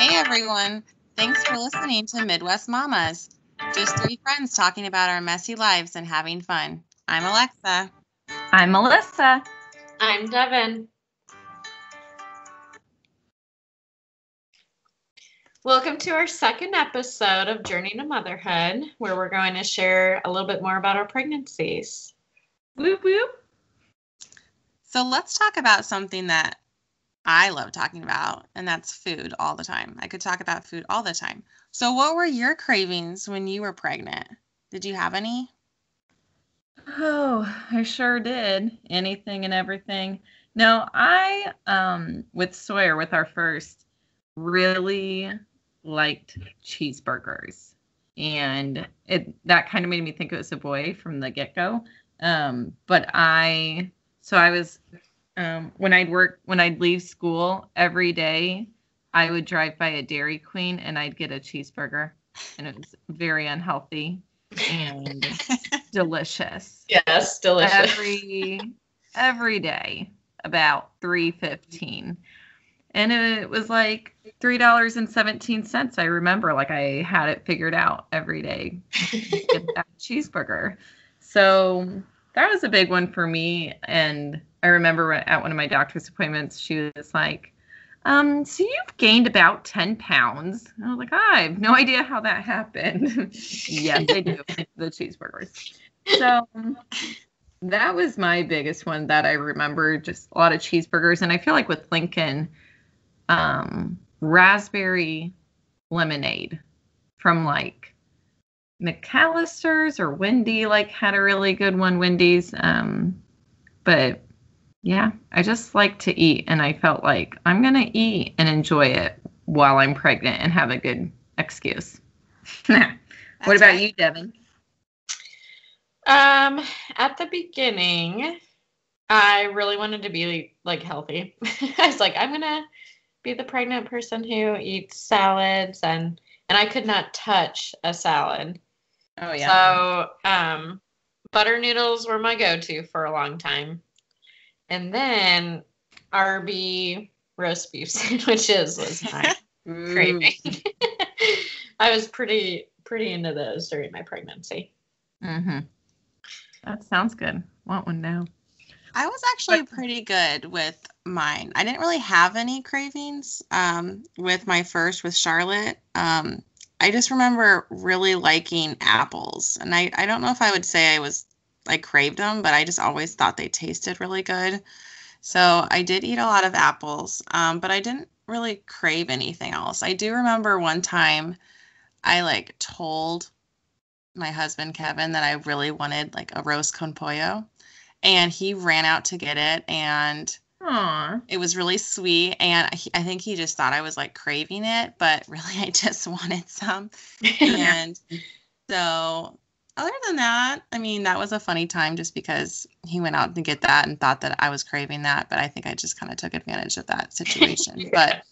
Hey everyone. Thanks for listening to Midwest Mamas. Just three friends talking about our messy lives and having fun. I'm Alexa. I'm Melissa. I'm Devin. Welcome to our second episode of Journey to Motherhood, where we're going to share a little bit more about our pregnancies. Whoop whoop. So let's talk about something that I love talking about, and that's food all the time. I could talk about food all the time. So, what were your cravings when you were pregnant? Did you have any? Oh, I sure did. Anything and everything. No, I um with Sawyer with our first really liked cheeseburgers. And it that kind of made me think it was a boy from the get-go. Um but I so I was um when I'd work when I'd leave school every day, I would drive by a Dairy Queen and I'd get a cheeseburger. And it was very unhealthy and delicious. Yes, delicious. every every day about 315 and it was like three dollars and 17 cents i remember like i had it figured out every day. Get that cheeseburger. So that was a big one for me and i remember at one of my doctor's appointments she was like um, so you've gained about 10 pounds. And I was like, I have no idea how that happened. yes, I do. the cheeseburgers. So that was my biggest one that I remember. Just a lot of cheeseburgers. And I feel like with Lincoln, um, raspberry lemonade from like McAlister's or Wendy, like had a really good one, Wendy's. Um, but yeah, I just like to eat, and I felt like I'm gonna eat and enjoy it while I'm pregnant and have a good excuse. what That's about right. you, Devin? Um, at the beginning, I really wanted to be like healthy. I was like, I'm gonna be the pregnant person who eats salads and and I could not touch a salad. Oh yeah. So um butter noodles were my go-to for a long time. And then RB roast beef sandwiches was my craving. I was pretty pretty into those during my pregnancy. Mm-hmm. That sounds good. Want one now? I was actually But- pretty good with mine. I didn't really have any cravings um, with my first with Charlotte. Um, I just remember really liking apples, and I I don't know if I would say I was I craved them, but I just always thought they tasted really good. So I did eat a lot of apples, um, but I didn't really crave anything else. I do remember one time I like told my husband Kevin that I really wanted like a arroz con pollo and he ran out to get it and Aw. it was really sweet and he, i think he just thought i was like craving it but really i just wanted some and so other than that i mean that was a funny time just because he went out to get that and thought that i was craving that but i think i just kind of took advantage of that situation but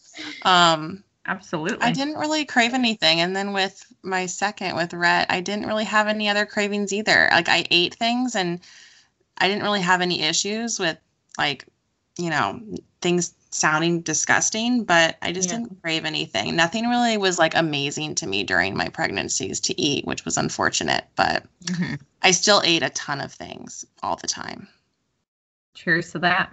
um Absolutely. I didn't really crave anything. And then with my second, with Rhett, I didn't really have any other cravings either. Like I ate things and I didn't really have any issues with like, you know, things sounding disgusting, but I just Yeah. didn't crave anything. Nothing really was like amazing to me during my pregnancies to eat, which was unfortunate, but Mhm. I still ate a ton of things all the time. Cheers to that.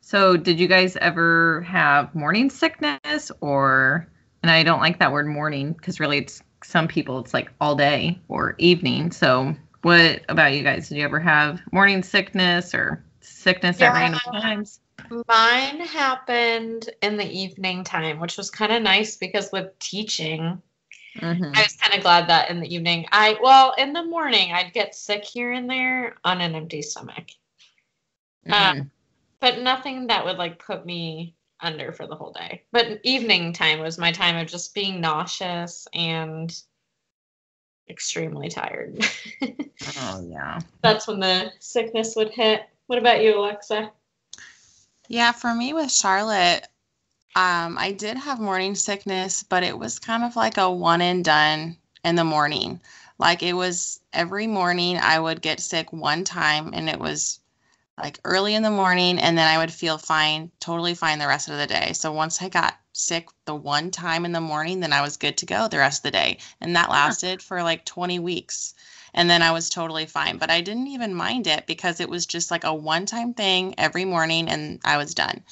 So, did you guys ever have morning sickness or, and I don't like that word morning because really it's some people it's like all day or evening. So, what about you guys? Did you ever have morning sickness or sickness at random times? Mine happened in the evening time, which was kind of nice because with teaching, Mhm. I was kind of glad that in the evening, I well, in the morning, I'd get sick here and there on an empty stomach, Mhm. but nothing that would like put me under for the whole day. But evening time was my time of just being nauseous and extremely tired. Oh yeah. That's when the sickness would hit. What about you, Alexa? Yeah, for me with Charlotte, um, I did have morning sickness, but it was kind of like a one and done in the morning. Like it was every morning I would get sick one time and it was like early in the morning and then I would feel fine, totally fine the rest of the day. So once I got sick the one time in the morning, then I was good to go the rest of the day. And that lasted for like 20 weeks. And then I was totally fine. But I didn't even mind it because it was just like a one time thing every morning and I was done,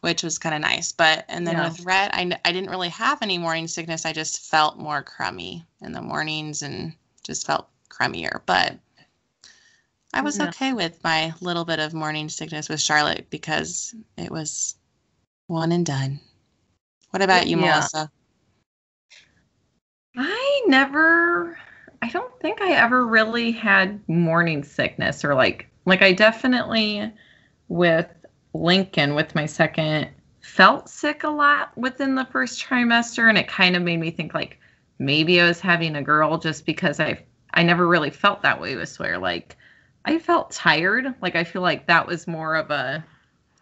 which was kind of nice. But, and then Yeah. with Rhett, I didn't really have any morning sickness. I just felt more crummy in the mornings and just felt crummier. But I was Yeah. okay with my little bit of morning sickness with Charlotte because it was one and done. What about you, Yeah. Melissa? I never I don't think I ever really had morning sickness or like like I definitely with Lincoln with my second felt sick a lot within the first trimester and it kind of made me think like maybe I was having a girl just because I I never really felt that way with Sawyer like I felt tired. Like I feel like that was more of a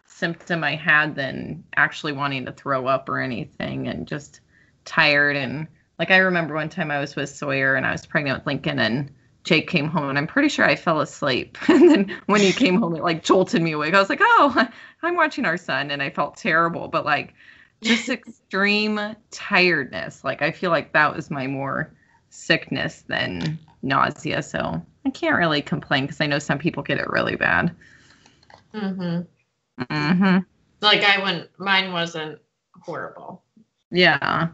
symptom I had than actually wanting to throw up or anything and just tired and like I remember one time I was with Sawyer and I was pregnant with Lincoln and Jake came home and I'm pretty sure I fell asleep. And then when he came home, it like jolted me awake. I was like, oh, I'm watching our son and I felt terrible, but like just extreme tiredness. Like I feel like that was my more sickness than nausea. So I can't really complain because I know some people get it really bad. hmm hmm Like I wouldn't. Mine wasn't horrible. Yeah.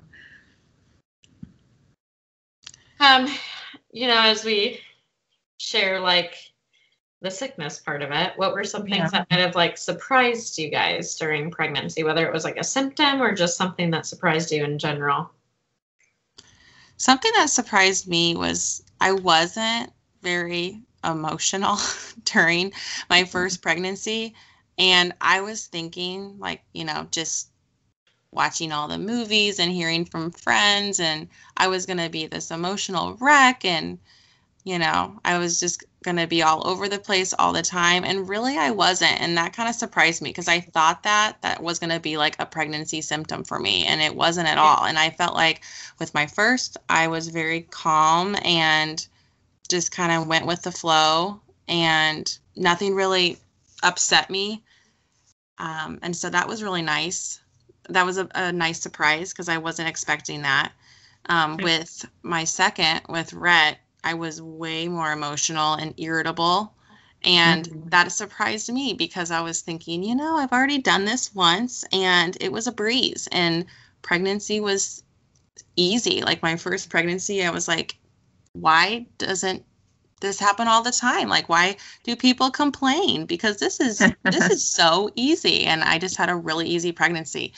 Um, you know, as we share like the sickness part of it, what were some things Yeah. that might have like surprised you guys during pregnancy, whether it was like a symptom or just something that surprised you in general? Something that surprised me was I wasn't very emotional during my first pregnancy. And I was thinking, like, you know, just watching all the movies and hearing from friends, and I was going to be this emotional wreck. And, you know, I was just going to be all over the place all the time. And really, I wasn't. And that kind of surprised me because I thought that that was going to be like a pregnancy symptom for me. And it wasn't at all. And I felt like with my first, I was very calm and just kind of went with the flow, and nothing really upset me. Um, and so that was really nice. That was a, a nice surprise because I wasn't expecting that. Um, with my second, with Rhett, I was way more emotional and irritable. And Mhm. that surprised me because I was thinking, you know, I've already done this once and it was a breeze. And pregnancy was easy. Like my first pregnancy, I was like, why doesn't this happen all the time? Like, why do people complain? Because this is this is so easy, and I just had a really easy pregnancy,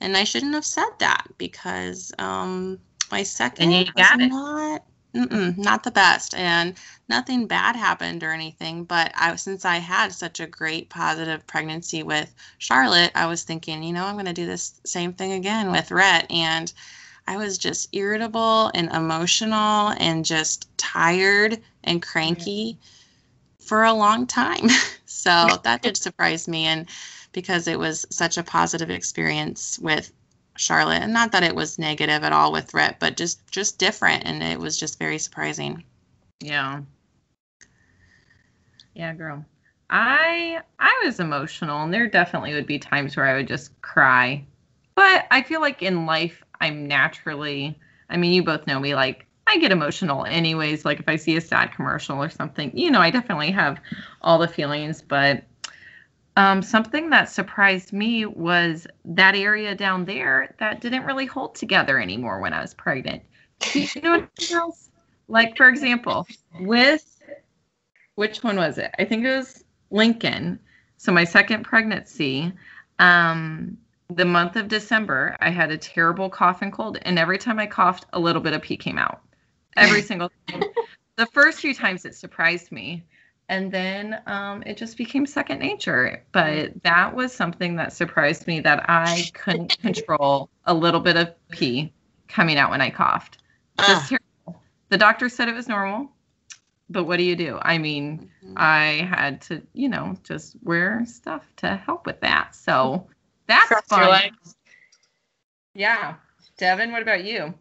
and I shouldn't have said that because um, my second you was it. not mm-mm, not the best, and nothing bad happened or anything. But I since I had such a great positive pregnancy with Charlotte, I was thinking, you know, I'm going to do this same thing again with Rhett, and I was just irritable and emotional and just tired and cranky for a long time. so that did surprise me and because it was such a positive experience with Charlotte and not that it was negative at all with Rhett, but just just different and it was just very surprising. Yeah. Yeah, girl. I I was emotional and there definitely would be times where I would just cry. But I feel like in life I'm naturally I mean, you both know me like I get emotional anyways like if I see a sad commercial or something. You know, I definitely have all the feelings, but um, something that surprised me was that area down there that didn't really hold together anymore when I was pregnant. You know else? Like, for example, with which one was it? I think it was Lincoln. So my second pregnancy, um, the month of December, I had a terrible cough and cold, and every time I coughed, a little bit of pee came out. Every single time. The first few times it surprised me. And then um, it just became second nature. But that was something that surprised me that I couldn't control a little bit of pee coming out when I coughed. Just Ah. terrible. The doctor said it was normal, but what do you do? I mean, Mhm. I had to, you know, just wear stuff to help with that. So that's Cross your fun. Yeah. Devin, what about you?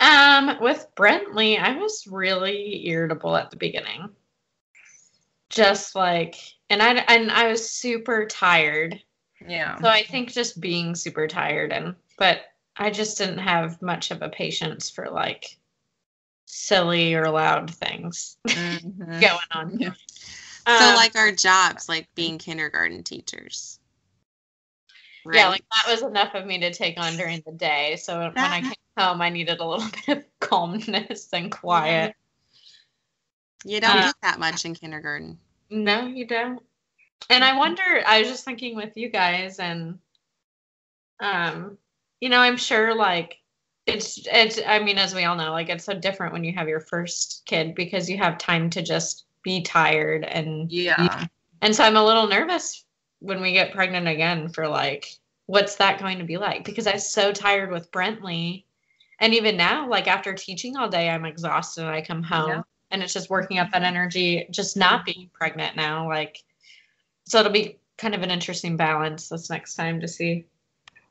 Um, with Brentley, I was really irritable at the beginning. Just like, and I and I was super tired Yeah. So I think just being super tired and but I just didn't have much of a patience for like silly or loud things Mhm. going on. Yeah. so Um, like our jobs, like being kindergarten teachers. Yeah, like that was enough of me to take on during the day. So when I came home, I needed a little bit of calmness and quiet. you don't uh, get that much in kindergarten. No, you don't. And I wonder, I was just thinking with you guys and um you know, I'm sure like it's it's I mean as we all know, like it's so different when you have your first kid because you have time to just be tired and Yeah. and so I'm a little nervous when we get pregnant again for like what's that going to be like because I'm so tired with Brentley and even now like after teaching all day I'm exhausted and I come home Yeah. and it's just working up that energy just not being pregnant now like so it'll be kind of an interesting balance this next time to see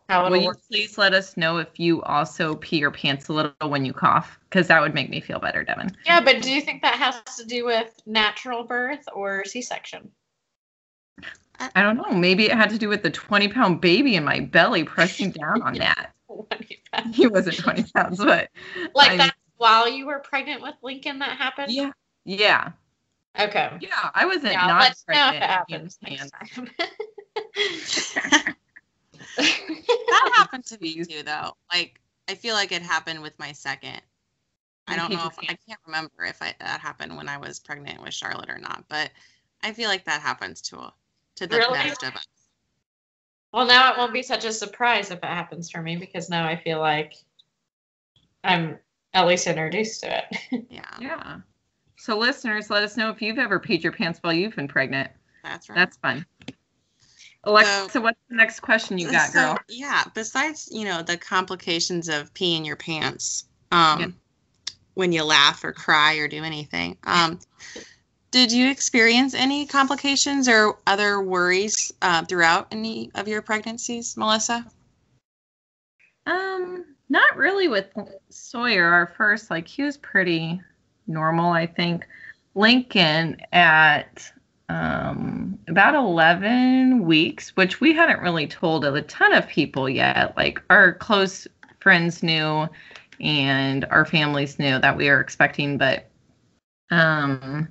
how it'll Will you please let us know if you also pee your pants a little when you cough? Because that would make me feel better, Devin. Yeah, but do you think that has to do with natural birth or C-section? I don't know. Maybe it had to do with the 20 pound baby in my belly pressing down on that. What do you think? He wasn't 20 pounds, but like I- that's while you were pregnant with Lincoln that happened? yeah. Yeah. Okay. Yeah. I wasn't Yeah, not let's know if it pregnant. happens in next time. That happened to me too, though. Like I feel like it happened with my second. I don't know if I can't remember if I, that happened when I was pregnant with Charlotte or not, but I feel like that happens to to the Really? best of us. well, now it won't be such a surprise if it happens for me because now I feel like I'm at least introduced to it. Yeah, Yeah. So, listeners, let us know if you've ever peed your pants while you've been pregnant. that's right. That's fun. Alexa, so, what's the next question you got, So, girl? yeah, besides, you know, the complications of peeing your pants, um, Yeah. when you laugh or cry or do anything, um, did you experience any complications or other worries uh, throughout any of your pregnancies, Melissa? Um, not really with Sawyer. Our first, like, he was pretty normal, I think. Lincoln at um about 11 weeks, which we hadn't really told a ton of people yet. Like, our close friends knew and our families knew that we were expecting, but um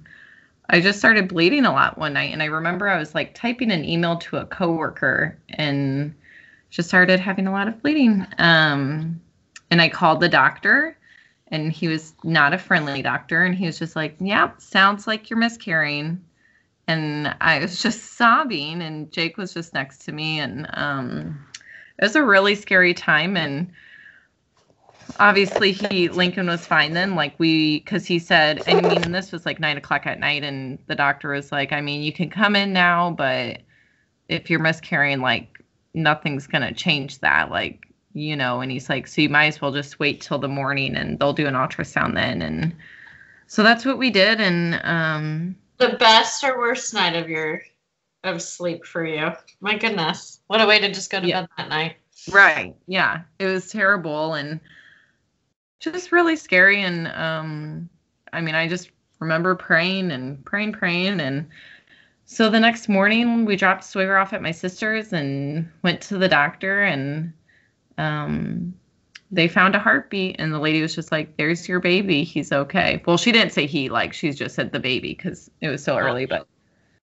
I just started bleeding a lot one night and I remember I was like typing an email to a coworker and just started having a lot of bleeding. Um, and I called the doctor, and he was not a friendly doctor, and he was just like, "Yeah, sounds like you're miscarrying." And I was just sobbing, and Jake was just next to me, and um, it was a really scary time. And obviously, he Lincoln was fine then. Like we, because he said, I mean, and this was like nine o'clock at night, and the doctor was like, "I mean, you can come in now, but if you're miscarrying, like." nothing's gonna change that like you know and he's like so you might as well just wait till the morning and they'll do an ultrasound then and so that's what we did and um the best or worst night of your of sleep for you. My goodness. What a way to just go to Yeah. bed that night. right yeah it was terrible and just really scary. And um i mean i just remember praying and praying praying. And so the next morning we dropped Sawyer off at my sister's and went to the doctor. And um they found a heartbeat. And the lady was just like there's your baby. He's okay. Well she didn't say he like she just said the baby because it was so early but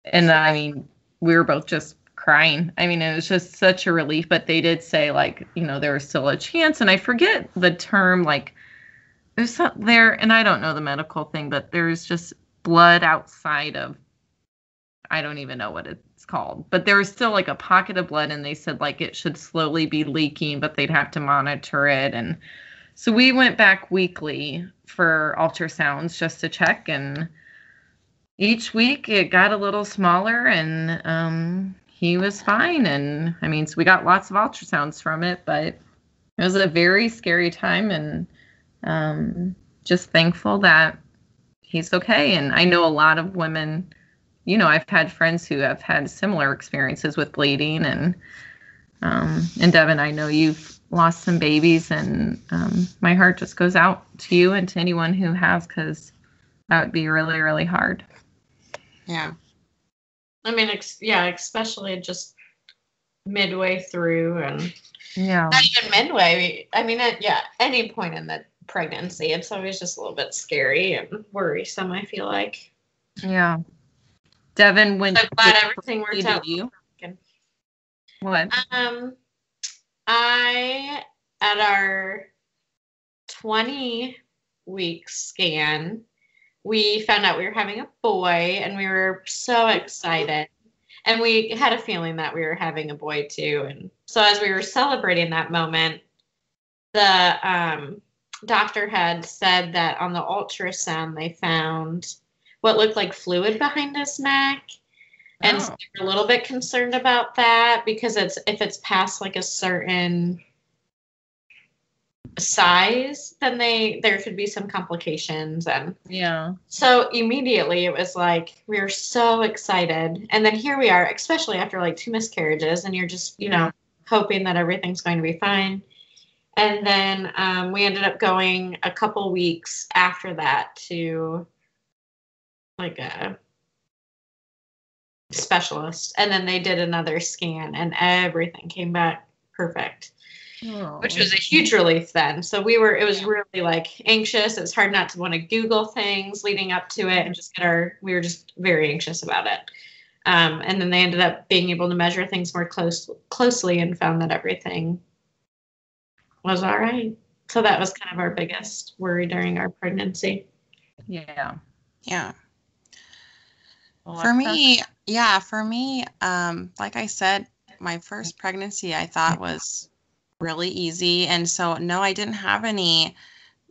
and i mean we were both just crying. I mean it was just such a relief but they did say like you know there was still a chance. And i forget the term like there's some there and i don't know the medical thing but there's just blood outside of I don't even know what it's called, but there was still like a pocket of blood, and they said like it should slowly be leaking, but they'd have to monitor it. And so we went back weekly for ultrasounds just to check. And each week it got a little smaller, and um, he was fine. And I mean, so we got lots of ultrasounds from it, but it was a very scary time, and um, just thankful that he's okay. And I know a lot of women you know, I've had friends who have had similar experiences with bleeding, and um, and Devin, I know you've lost some babies, and um, my heart just goes out to you and to anyone who has, because that would be really, really hard. Yeah. I mean, ex- yeah, especially just midway through and Yeah. not even midway. I mean, at, yeah, any point in the pregnancy, it's always just a little bit scary and worrisome. I feel like. Yeah. Devin, when I'm glad everything worked out. you? What? Um, I at our twenty week scan, we found out we were having a boy, and we were so excited. And we had a feeling that we were having a boy too. And so as we were celebrating that moment, the um, doctor had said that on the ultrasound they found what looked like fluid behind his neck. And oh. so Oh. they're a little bit concerned about that because it's if it's past like a certain size, then they there could be some complications and Yeah. so immediately it was like we were so excited. And then here we are, especially after like two miscarriages, and you're just, you know, hoping that everything's going to be fine. And then um, we ended up going a couple weeks after that to like a specialist. And then they did another scan, and everything came back perfect Oh. which was a huge relief then. So we were, it was really like anxious. It was hard not to want to Google things leading up to it and just get our, we were just very anxious about it. Um, and then they ended up being able to measure things more close, closely and found that everything was all right. So that was kind of our biggest worry during our pregnancy. Yeah. Yeah. For Alexa? me, yeah, for me, um, like I said, my first pregnancy I thought was really easy. And so, no, I didn't have any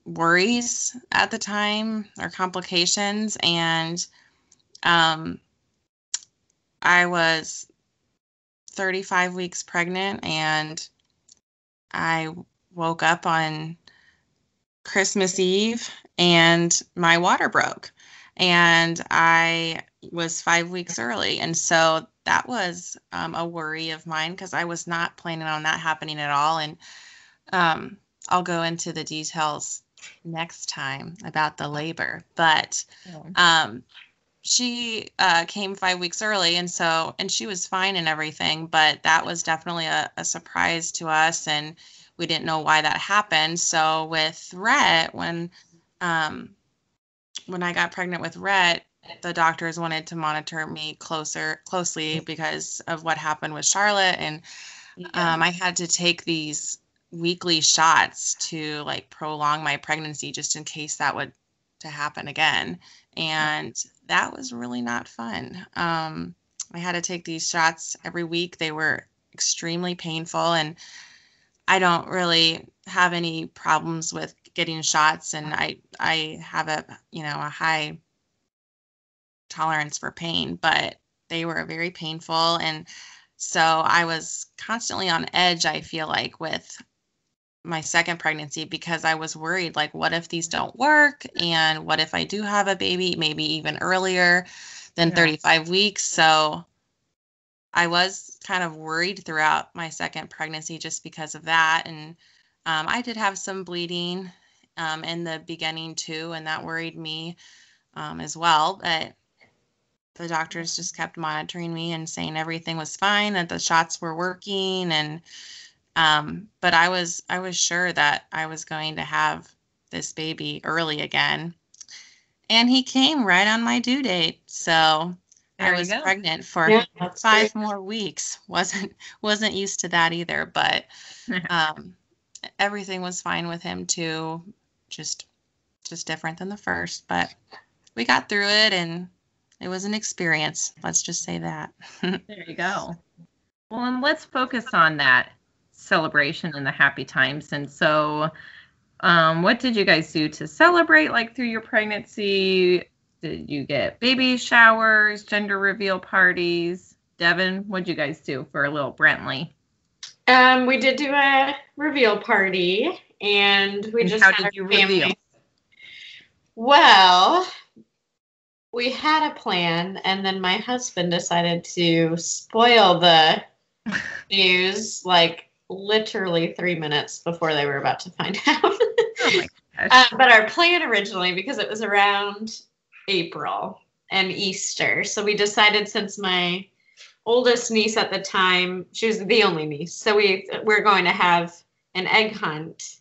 worries at the time or complications. And um, I was 35 weeks pregnant and I woke up on Christmas Eve and my water broke. And I was five weeks early. And so that was um, a worry of mine because I was not planning on that happening at all. And um, I'll go into the details next time about the labor. But um, she uh, came five weeks early. And so, and she was fine and everything. But that was definitely a, a surprise to us. And we didn't know why that happened. So with Rhett, when um, when I got pregnant with Rhett, the doctors wanted to monitor me closer closely because of what happened with Charlotte. And Yeah. um, I had to take these weekly shots to like prolong my pregnancy just in case that would to happen again. And that was really not fun. Um, I had to take these shots every week. They were extremely painful. And I don't really have any problems with getting shots and I I have a you know a high tolerance for pain but they were very painful. And so I was constantly on edge I feel like with my second pregnancy because I was worried like what if these don't work? And what if I do have a baby maybe even earlier than Yeah. 35 weeks? So I was kind of worried throughout my second pregnancy just because of that. And um, I did have some bleeding um, in the beginning too, and that worried me um, as well. But the doctors just kept monitoring me and saying everything was fine, that the shots were working, and um, but I was I was sure that I was going to have this baby early again, and he came right on my due date. So I was go. pregnant for Yeah, five great. more weeks. wasn't wasn't used to that either, but um, everything was fine with him too. Just just different than the first, but we got through it, and it was an experience. Let's just say that. There you go. Well, and let's focus on that celebration and the happy times. And so, um, what did you guys do to celebrate, like through your pregnancy? Did you get baby showers, gender reveal parties? Devin, what'd you guys do for a little Brentley? Um, we did do a reveal party, and we And just how had did you family- reveal? Well, we had a plan, and then my husband decided to spoil the news like literally three minutes before they were about to find out. Oh my gosh. Uh, but our plan originally, because it was around April and Easter, so we decided since my oldest niece at the time, she was the only niece. So we we're going to have an egg hunt,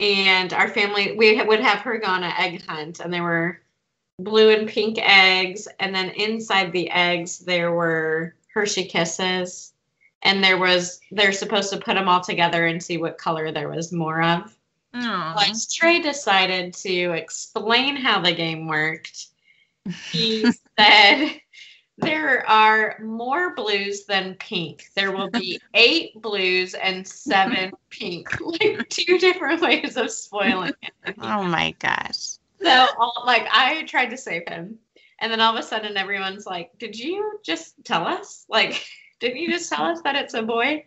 and our family we would have her go on an egg hunt, and there were blue and pink eggs, and then inside the eggs there were Hershey Kisses, and there was they're supposed to put them all together and see what color there was more of. Aw. Like Trey decided to explain how the game worked. He said there are more blues than pink. There will be eight blues and seven pink. Like two different ways of spoiling it. Oh my gosh. So all, like I tried to save him. And then all of a sudden everyone's like, Did you just tell us? Like, didn't you just tell us that it's a boy?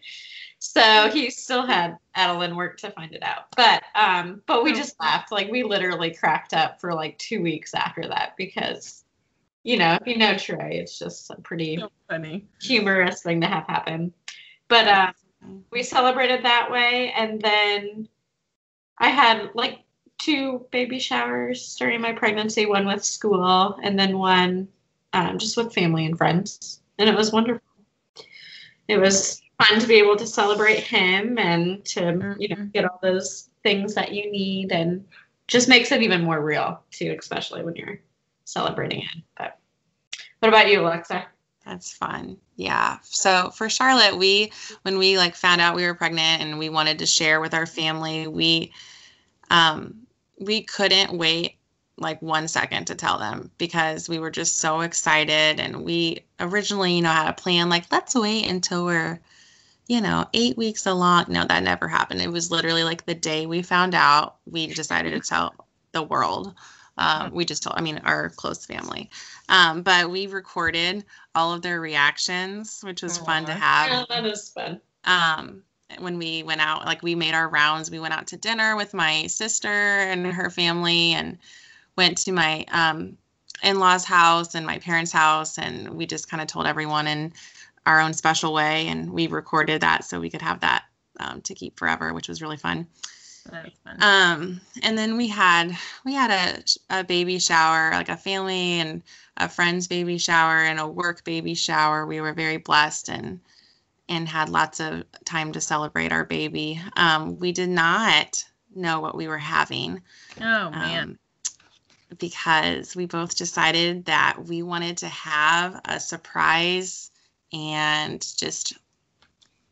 So he still had Adeline work to find it out. But um, but we just laughed. Like we literally cracked up for like two weeks after that because you know, if you know Trey, it's just a pretty So funny. humorous thing to have happen. But uh, we celebrated that way, and then I had like two baby showers during my pregnancy. One with school, and then one um, just with family and friends, and it was wonderful. It was fun to be able to celebrate him and to you know Mhm. get all those things that you need, and just makes it even more real too, especially when you're celebrating it. But what about you, Alexa? That's fun. Yeah. So for Charlotte, we when we like found out we were pregnant and we wanted to share with our family, we um we couldn't wait like one second to tell them because we were just so excited and we originally, you know, had a plan like let's wait until we're you know, 8 weeks along. No, that never happened. It was literally like the day we found out, we decided to tell the world. Um, we just told, I mean, our close family. Um, but we recorded all of their reactions, which was fun to have. Yeah, that is fun. Um, when we went out, like we made our rounds, we went out to dinner with my sister and her family, and went to my um, in-laws' house and my parents' house, and we just kind of told everyone in our own special way, and we recorded that so we could have that um, to keep forever, which was really fun. That's fun. Um, and then we had we had a, a baby shower, like a family and a friend's baby shower and a work baby shower. We were very blessed and and had lots of time to celebrate our baby. Um, we did not know what we were having oh man. um, because we both decided that we wanted to have a surprise and just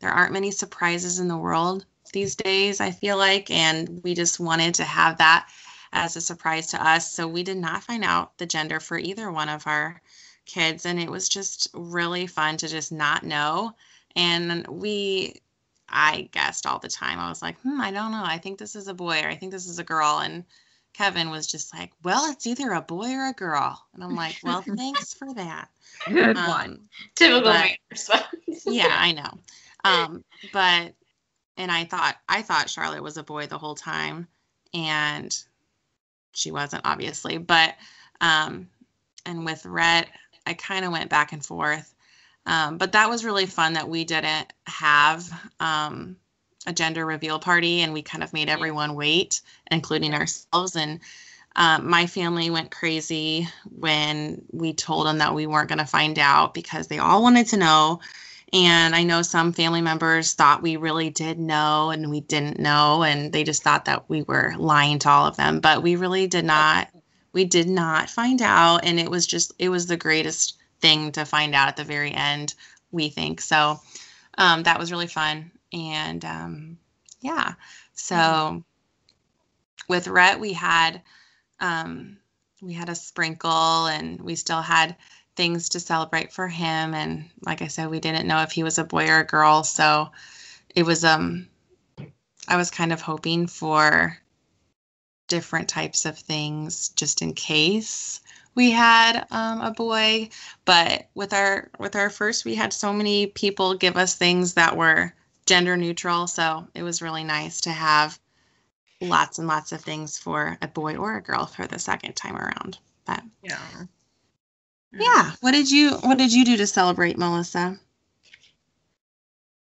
there aren't many surprises in the world these days i feel like and we just wanted to have that as a surprise to us. So we did not find out the gender for either one of our kids and it was just really fun to just not know. And we i guessed all the time. I was like hmm i don't know. I think this is a boy or i think this is a girl. And Kevin was just like, "Well, it's either a boy or a girl," and I'm like, "Well, thanks for that." Good Um, one. Typical But- response. yeah, I know. Um, but and I thought I thought Charlotte was a boy the whole time, and she wasn't obviously. But um, and with Rhett, I kind of went back and forth. Um, but that was really fun that we didn't have um, a gender reveal party, and we kind of made everyone wait, including ourselves. And um, my family went crazy when we told them that we weren't going to find out because they all wanted to know. And I know some family members thought we really did know and we didn't know. And they just thought that we were lying to all of them. But we really did not. We did not find out. And it was just, it was the greatest thing to find out at the very end, we think. So um, that was really fun. And um, yeah. So with Rhett, we had um, we had a sprinkle and we still had things to celebrate for him. And like i said we didn't know if he was a boy or a girl. So it was um i was kind of hoping for different types of things just in case we had um, a boy. But with our with our first we had so many people give us things that were gender neutral so it was really nice to have lots and lots of things for a boy or a girl for the second time around but Yeah. yeah. What did you What did you do to celebrate, Melissa?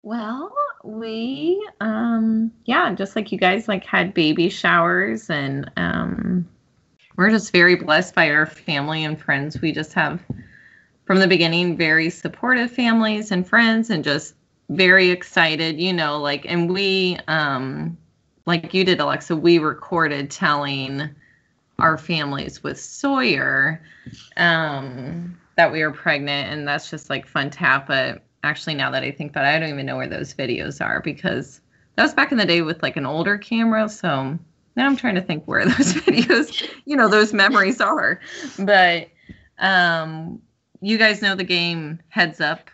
Well, we um yeah, just like you guys like had baby showers and um we're just very blessed by our family and friends. We just have from the beginning very supportive families and friends and just very excited, you know, like and we um like you did Alexa, we recorded telling our families with Sawyer um that we were pregnant and that's just like fun to have but actually now that I think about it, I don't even know where those videos are because that was back in the day with like an older camera, so now I'm trying to think where those videos, you know, those memories are. But um you guys know the game Heads Up.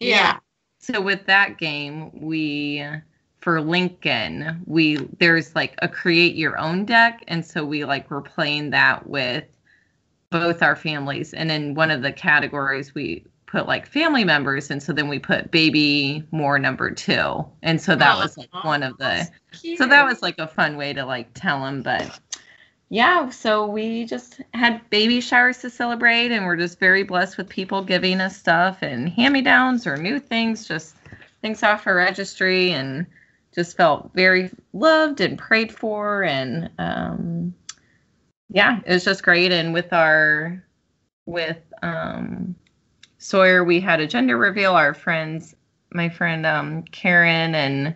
Yeah. So with that game, we for Lincoln, we there's like a create your own deck. And so we like were playing that with both our families. And in one of the categories we put like family members. And so then we put baby more number two. And so that was like one of the so that was like a fun way to like tell them but yeah so we just had baby showers to celebrate and we're just very blessed with people giving us stuff and hand-me-downs or new things just things off our registry and just felt very loved and prayed for and um yeah it was just great and with our with um Sawyer, we had a gender reveal. Our friends, my friend um, Karen and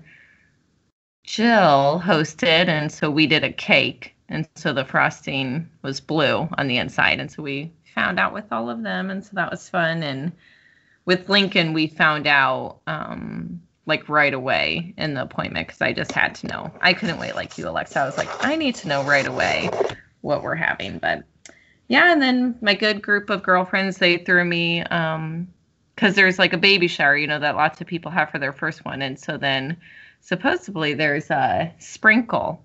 Jill hosted, and so we did a cake, and so the frosting was blue on the inside, and so we found out with all of them, and so that was fun. And with Lincoln, we found out um, like right away in the appointment because I just had to know. I couldn't wait like you, Alexa. I was like, I need to know right away what we're having, but yeah, and then my good group of girlfriends they threw me um because there's like a baby shower, you know, that lots of people have for their first one, and so then supposedly there's a sprinkle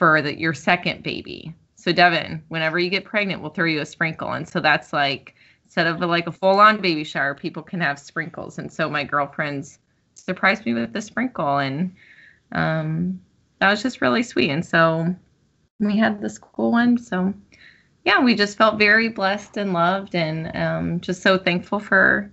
for the, your second baby. So Devin, whenever you get pregnant, we'll throw you a sprinkle, and so that's like instead of like a full-on baby shower, people can have sprinkles, and so my girlfriends surprised me with the sprinkle, and um, that was just really sweet, and so we had this cool one, so yeah, we just felt very blessed and loved, and um, just so thankful for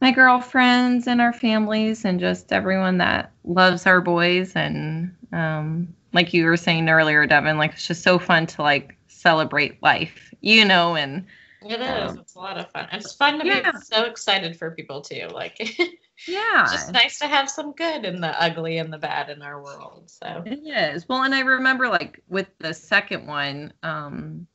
my girlfriends and our families, and just everyone that loves our boys. And um, like you were saying earlier, Devin, like it's just so fun to like celebrate life, you know, and it is. Um, it's a lot of fun. It's fun to yeah. be so excited for people too. Like, yeah, just nice to have some good in the ugly and the bad in our world. So it is. Well, and I remember like with the second one, um,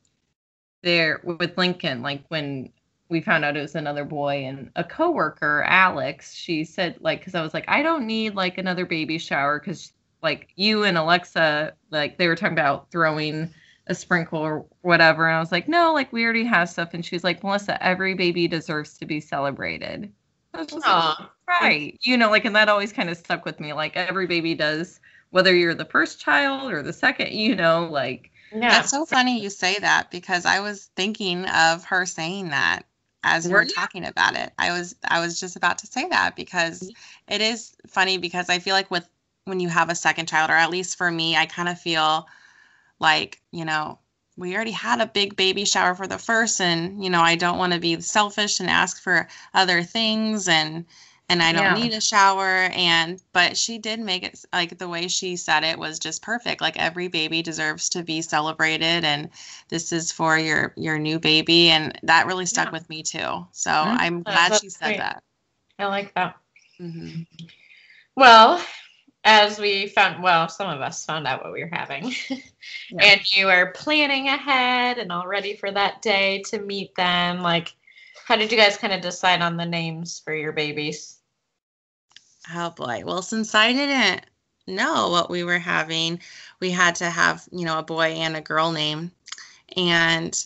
there with Lincoln, like when we found out it was another boy and a coworker, Alex, she said like cuz I was like I don't need like another baby shower cuz like you and Alexa like they were talking about throwing a sprinkle or whatever and I was like no like we already have stuff and she was like Melissa every baby deserves to be celebrated. Like, right. You know like and that always kind of stuck with me like every baby does whether you're the first child or the second, you know, like yeah. That's so funny you say that because I was thinking of her saying that as we were talking about it. I was I was just about to say that because it is funny because I feel like with when you have a second child or at least for me, I kind of feel like, you know, we already had a big baby shower for the first and, you know, I don't want to be selfish and ask for other things and and I don't yeah. need a shower. And but she did make it like the way she said it was just perfect. Like every baby deserves to be celebrated, and this is for your your new baby, and that really stuck yeah. with me too. So mm-hmm. I'm glad she said great. that. I like that. Mm-hmm. Well, as we found, well, some of us found out what we were having, yeah. and you are planning ahead and all ready for that day to meet them. Like, how did you guys kind of decide on the names for your babies? Oh boy. Well, since I didn't know what we were having, we had to have, you know, a boy and a girl name. And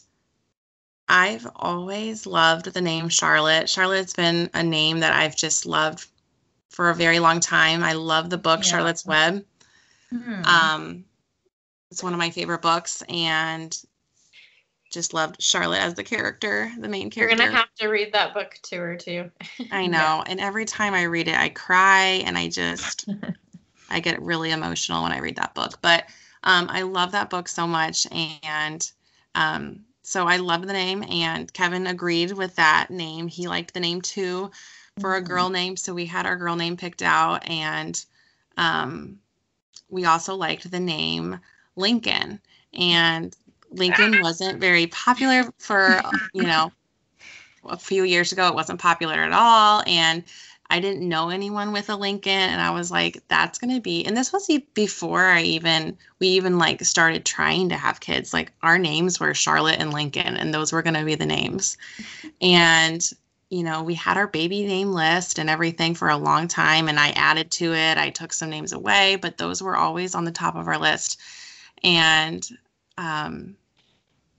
I've always loved the name Charlotte. Charlotte's been a name that I've just loved for a very long time. I love the book yeah. Charlotte's Web. Hmm. Um, it's one of my favorite books, and just loved Charlotte as the character, the main character. You're gonna have to read that book to her too. I know, yeah. and every time I read it, I cry, and I just I get really emotional when I read that book. But um, I love that book so much, and um, so I love the name. And Kevin agreed with that name. He liked the name too for a girl mm-hmm. name, so we had our girl name picked out, and um, we also liked the name Lincoln. And Lincoln wasn't very popular for, you know, a few years ago it wasn't popular at all and I didn't know anyone with a Lincoln and I was like that's going to be and this was before I even we even like started trying to have kids like our names were Charlotte and Lincoln and those were going to be the names. And you know, we had our baby name list and everything for a long time and I added to it. I took some names away, but those were always on the top of our list. And um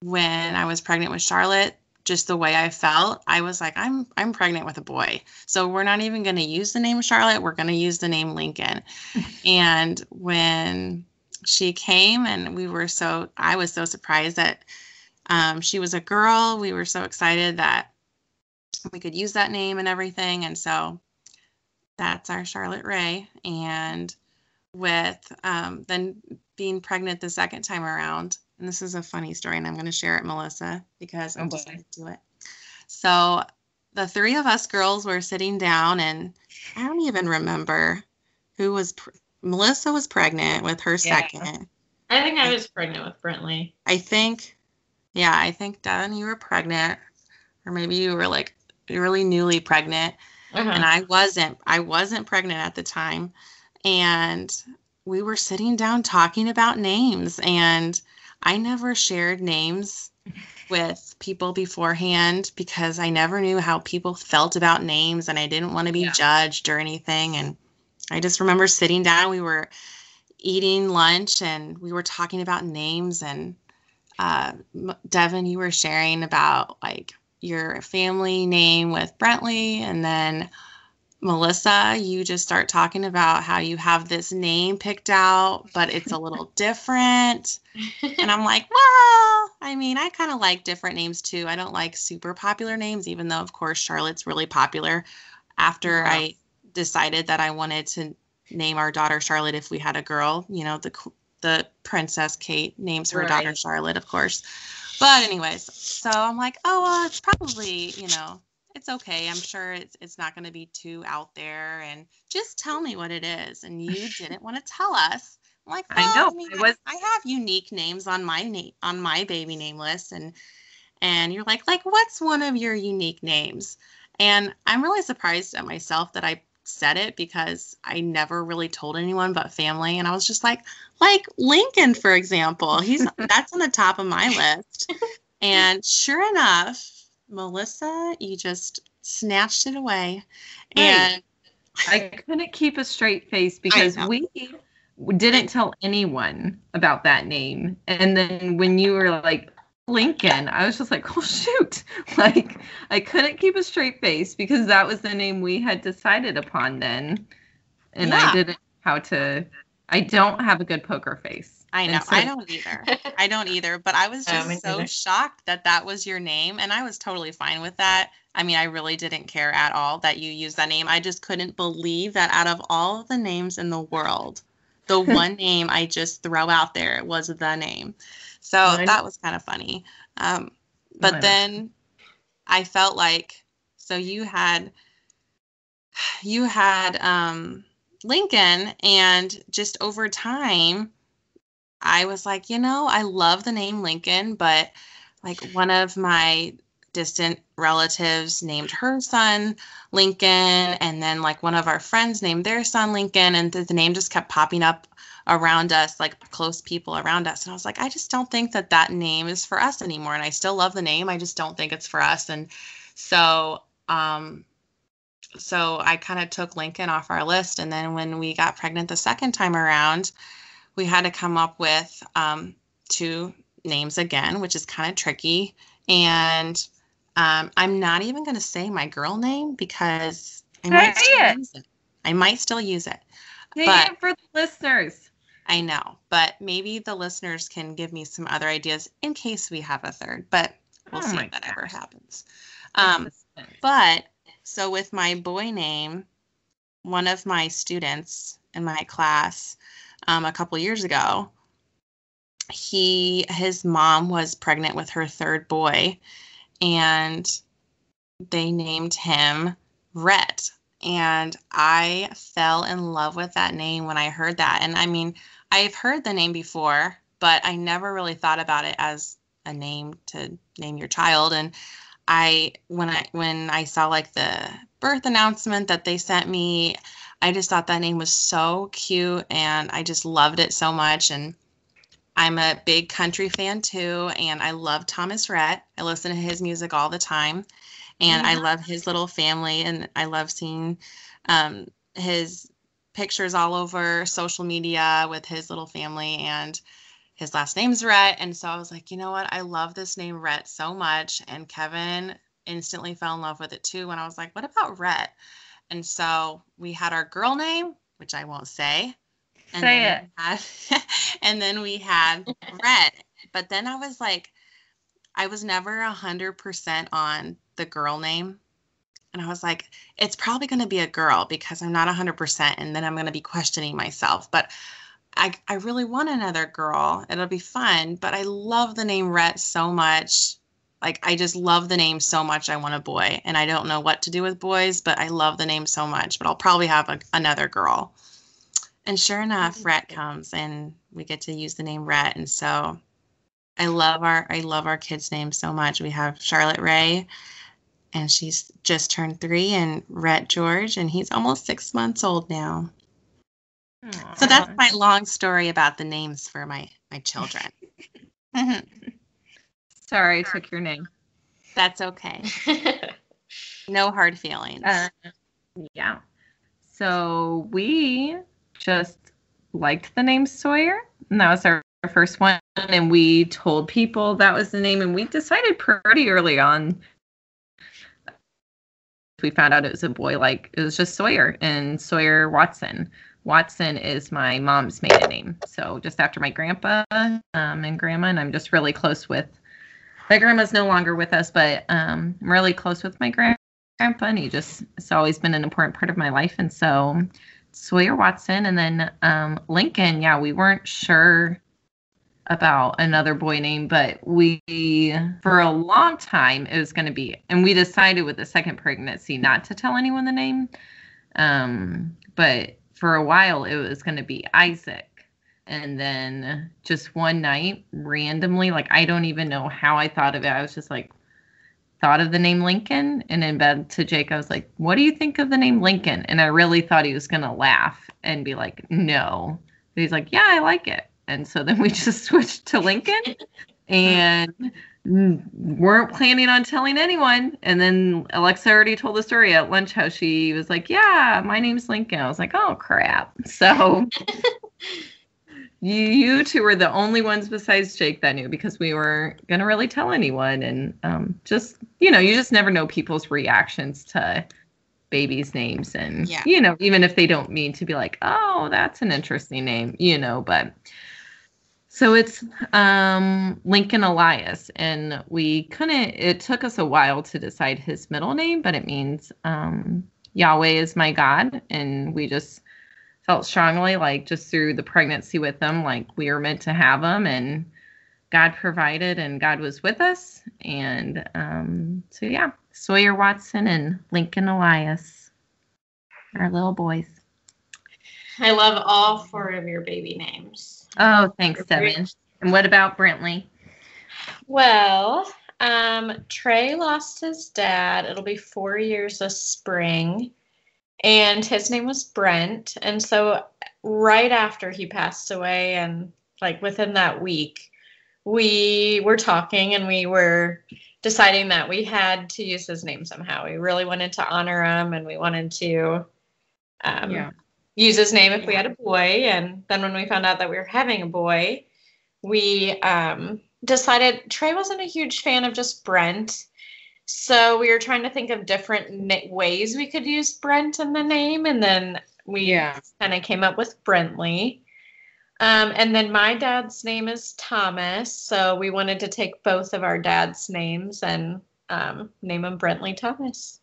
when I was pregnant with Charlotte, just the way I felt, I was like, I'm I'm pregnant with a boy. So we're not even going to use the name Charlotte. We're going to use the name Lincoln. and when she came, and we were so, I was so surprised that um, she was a girl. We were so excited that we could use that name and everything. And so that's our Charlotte Ray. And with um, then being pregnant the second time around, and this is a funny story, and I'm going to share it, Melissa, because I'm oh, just going to do it. So the three of us girls were sitting down, and I don't even remember who was. Pr- Melissa was pregnant with her yeah. second. I think I was pregnant with Brentley. I think, yeah, I think Devin, you were pregnant, or maybe you were like really newly pregnant, uh-huh. and I wasn't. I wasn't pregnant at the time, and we were sitting down talking about names, and I never shared names with people beforehand because I never knew how people felt about names and I didn't want to be yeah. judged or anything. And I just remember sitting down, we were eating lunch and we were talking about names. And uh, Devin, you were sharing about like your family name with Brentley and then Melissa, you just start talking about how you have this name picked out, but it's a little different. And I'm like, well, I mean, I kind of like different names too. I don't like super popular names, even though, of course, Charlotte's really popular. After yeah. I decided that I wanted to name our daughter Charlotte if we had a girl, you know, the the princess Kate names her right. daughter Charlotte, of course. But anyways, so I'm like, oh well, it's probably you know it's okay. I'm sure it's it's not going to be too out there. And just tell me what it is. And you didn't want to tell us. I'm like, well, I know. I, mean, I, was... I have unique names on my name on my baby name list, and and you're like, like, what's one of your unique names? And I'm really surprised at myself that I said it because I never really told anyone but family. And I was just like, like Lincoln, for example. He's that's on the top of my list. And sure enough, Melissa, you just snatched it away. And I couldn't keep a straight face because we didn't tell anyone about that name. And then when you were like, Lincoln, I was just like, oh, shoot. Like, I couldn't keep a straight face because that was the name we had decided upon then. And yeah. I didn't how to, I don't have a good poker face. I know. So, I don't either. I don't either. But I was just so either. shocked that that was your name, and I was totally fine with that. I mean, I really didn't care at all that you used that name. I just couldn't believe that out of all the names in the world, the one name I just throw out there was the name. So that was kind of funny. Um, but then I felt like so you had you had um, Lincoln, and just over time I was like, you know, I love the name Lincoln, but like one of my distant relatives named her son Lincoln, and then like one of our friends named their son Lincoln, and the, name just kept popping up around us, like close people around us. And I was like, I just don't think that that name is for us anymore. And I still love the name. I just don't think it's for us. And so, um, so I kind of took Lincoln off our list. And then when we got pregnant the second time around, we had to come up with um, two names again, which is kind of tricky. And um, I'm not even going to say my girl name because I might, still use it. I might still use it. Say but, it for the listeners. I know, but maybe the listeners can give me some other ideas in case we have a third. But we'll oh see if that gosh. ever happens. Um, but so with my boy name, one of my students in my class um, a couple years ago. He his mom was pregnant with her third boy, and they named him Rhett. And I fell in love with that name when I heard that. And I mean, I've heard the name before, but I never really thought about it as a name to name your child. And I when I when I saw like the birth announcement that they sent me, I just thought that name was so cute and I just loved it so much and I'm a big country fan too and I love Thomas Rhett. I listen to his music all the time and I love his little family and I love seeing um, his pictures all over social media with his little family and his last name's Rhett. And so I was like, you know what? I love this name Rhett so much. And Kevin instantly fell in love with it too. And I was like, what about Rhett? And so we had our girl name, which I won't say. And Say then it. had- and then we had Rhett. But then I was like, I was never a hundred percent on the girl name. And I was like, it's probably going to be a girl because I'm not a hundred percent. And then I'm going to be questioning myself. But I, I really want another girl. It'll be fun. But I love the name Rhett so much. Like, I just love the name so much. I want a boy. And I don't know what to do with boys, but I love the name so much. But I'll probably have a, another girl. And sure enough, Rhett comes and we get to use the name Rhett. And so I love our I love our kids' names so much. We have Charlotte Ray, and she's just turned three, and Rhett George, and he's almost six months old now. So that's my long story about the names for my my children. Sorry, I took your name. that's okay. No hard feelings. Uh, yeah. So we just liked the name Sawyer, and that was our our first one. And we told people that was the name, and we decided pretty early on. We found out it was a boy, like it was just Sawyer and Sawyer Watson. Watson is my mom's maiden name. So just after my grandpa um, and grandma, and I'm just really close with. My grandma's no longer with us, but um, I'm really close with my grand grandpa and he just it's always been an important part of my life and so sawyer watson and then um, lincoln. Yeah we weren't sure about another boy name but we for a long time it was going to be and we decided with the second pregnancy not to tell anyone the name. Um, but for a while it was going to be isaac. And then just one night randomly like i don't even know how i thought of it. I was just like thought of the name Lincoln and in bed to Jake, I was like, What do you think of the name Lincoln? And I really thought he was gonna laugh and be like, No. But he's like, Yeah, I like it. And so then we just switched to Lincoln and weren't planning on telling anyone. And then Alexa already told the story at lunch how she was like, Yeah, my name's Lincoln. I was like, Oh crap. So you, you two were the only ones besides Jake that knew because we weren't gonna really tell anyone, and um, just you know, you just never know people's reactions to babies' names, and Yeah. you know, even if they don't mean to be like, oh, that's an interesting name, you know, but. So it's um, Lincoln Elias, and we couldn't. It took us a while to decide his middle name, but it means um, Yahweh is my God, and we just felt strongly like just through the pregnancy with them like we were meant to have them and god provided and god was with us and um, so yeah sawyer watson and lincoln elias our little boys I love all four of your baby names. oh thanks devin and what about brentley Well, um, Trey lost his dad. It'll be four years this spring. And his name was Brent. And so right after he passed away and like within that week, we were talking and we were deciding that we had to use his name somehow. We really wanted to honor him and we wanted to um, Yeah. use his name if we had a boy. And then when we found out that we were having a boy, we um, decided Trey wasn't a huge fan of just Brent. So we were trying to think of different ways we could use Brent in the name. And then we Yeah. kind of came up with Brentley. Um, and then my dad's name is Thomas. So we wanted to take both of our dad's names and um, name him Brentley Thomas.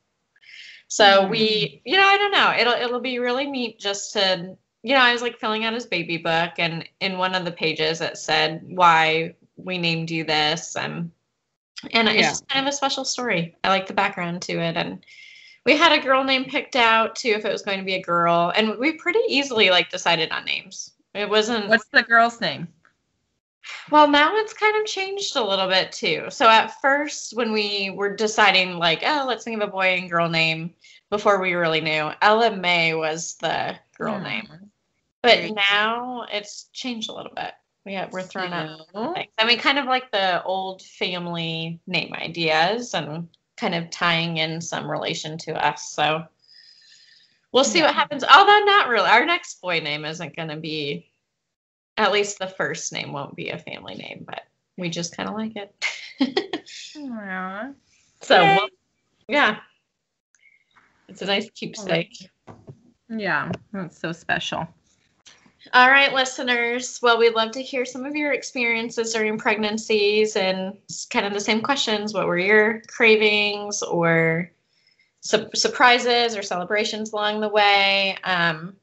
So we, you know, I don't know. It'll it'll be really neat just to, you know, I was like filling out his baby book, and in one of the pages it said why we named you this, and and it's just kind of a special story. I like the background to it, and we had a girl name picked out too if it was going to be a girl, and we pretty easily like decided on names. It wasn't what's the girl's name Well, now it's kind of changed a little bit too. So at first, when we were deciding, like, oh, let's think of a boy and girl name before we really knew, Ella May was the girl Hmm. name. But now it's changed a little bit. Have, we're throwing out things. I mean, kind of like the old family name ideas and kind of tying in some relation to us. So we'll see what happens. Although not really. Our next boy name isn't going to be, at least the first name won't be a family name, but we just kind of like it. So we'll- yeah, it's a nice keepsake. Yeah, that's so special. All right, listeners. Well, we'd love to hear some of your experiences during pregnancies and kind of the same questions. What were your cravings or su- surprises or celebrations along the way? Um,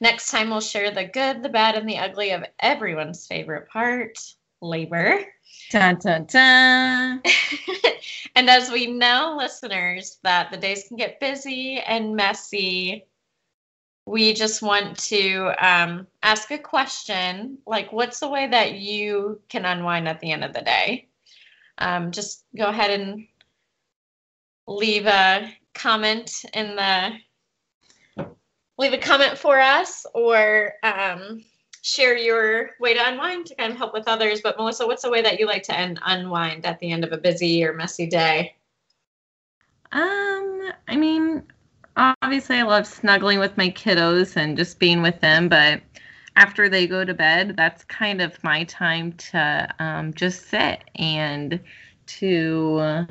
next time, we'll share the good, the bad, and the ugly of everyone's favorite part labor. Dun, dun, dun. and as we know, listeners, that the days can get busy and messy, we just want to um, ask a question like, what's the way that you can unwind at the end of the day? Um, just go ahead and leave a comment in the leave a comment for us or um, share your way to unwind to kind of help with others. But Melissa, what's the way that you like to end, unwind at the end of a busy or messy day? Um, I mean, obviously, I love snuggling with my kiddos and just being with them, but after they go to bed, that's kind of my time to um, just sit and to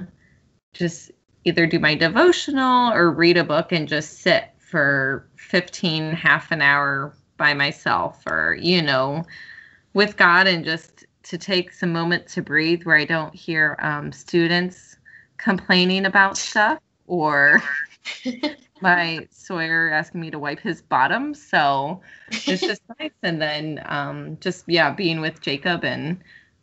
just either do my devotional or read a book and just sit for 15, half an hour by myself or, you know, with God and just to take some moment to breathe where I don't hear um, students complaining about stuff or my Sawyer asking me to wipe his bottom. So it's just nice. And then um, just, yeah, being with Jacob and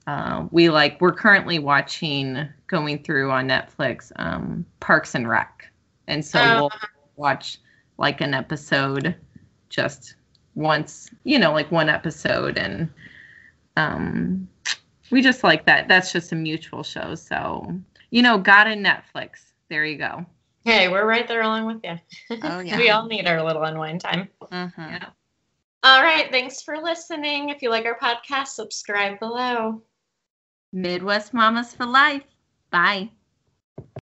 uh, we like, we're currently watching, going through on Netflix, um, Parks and Rec. And so Oh. we'll watch like an episode just once, you know, like one episode. And um, we just like that. That's just a mutual show. So, you know, God and Netflix. There you go. Hey, we're right there along with you. Oh, yeah. we all need our little unwind time. Mhm. All right. Thanks for listening. If you like our podcast, subscribe below. Midwest Mamas for Life. Bye.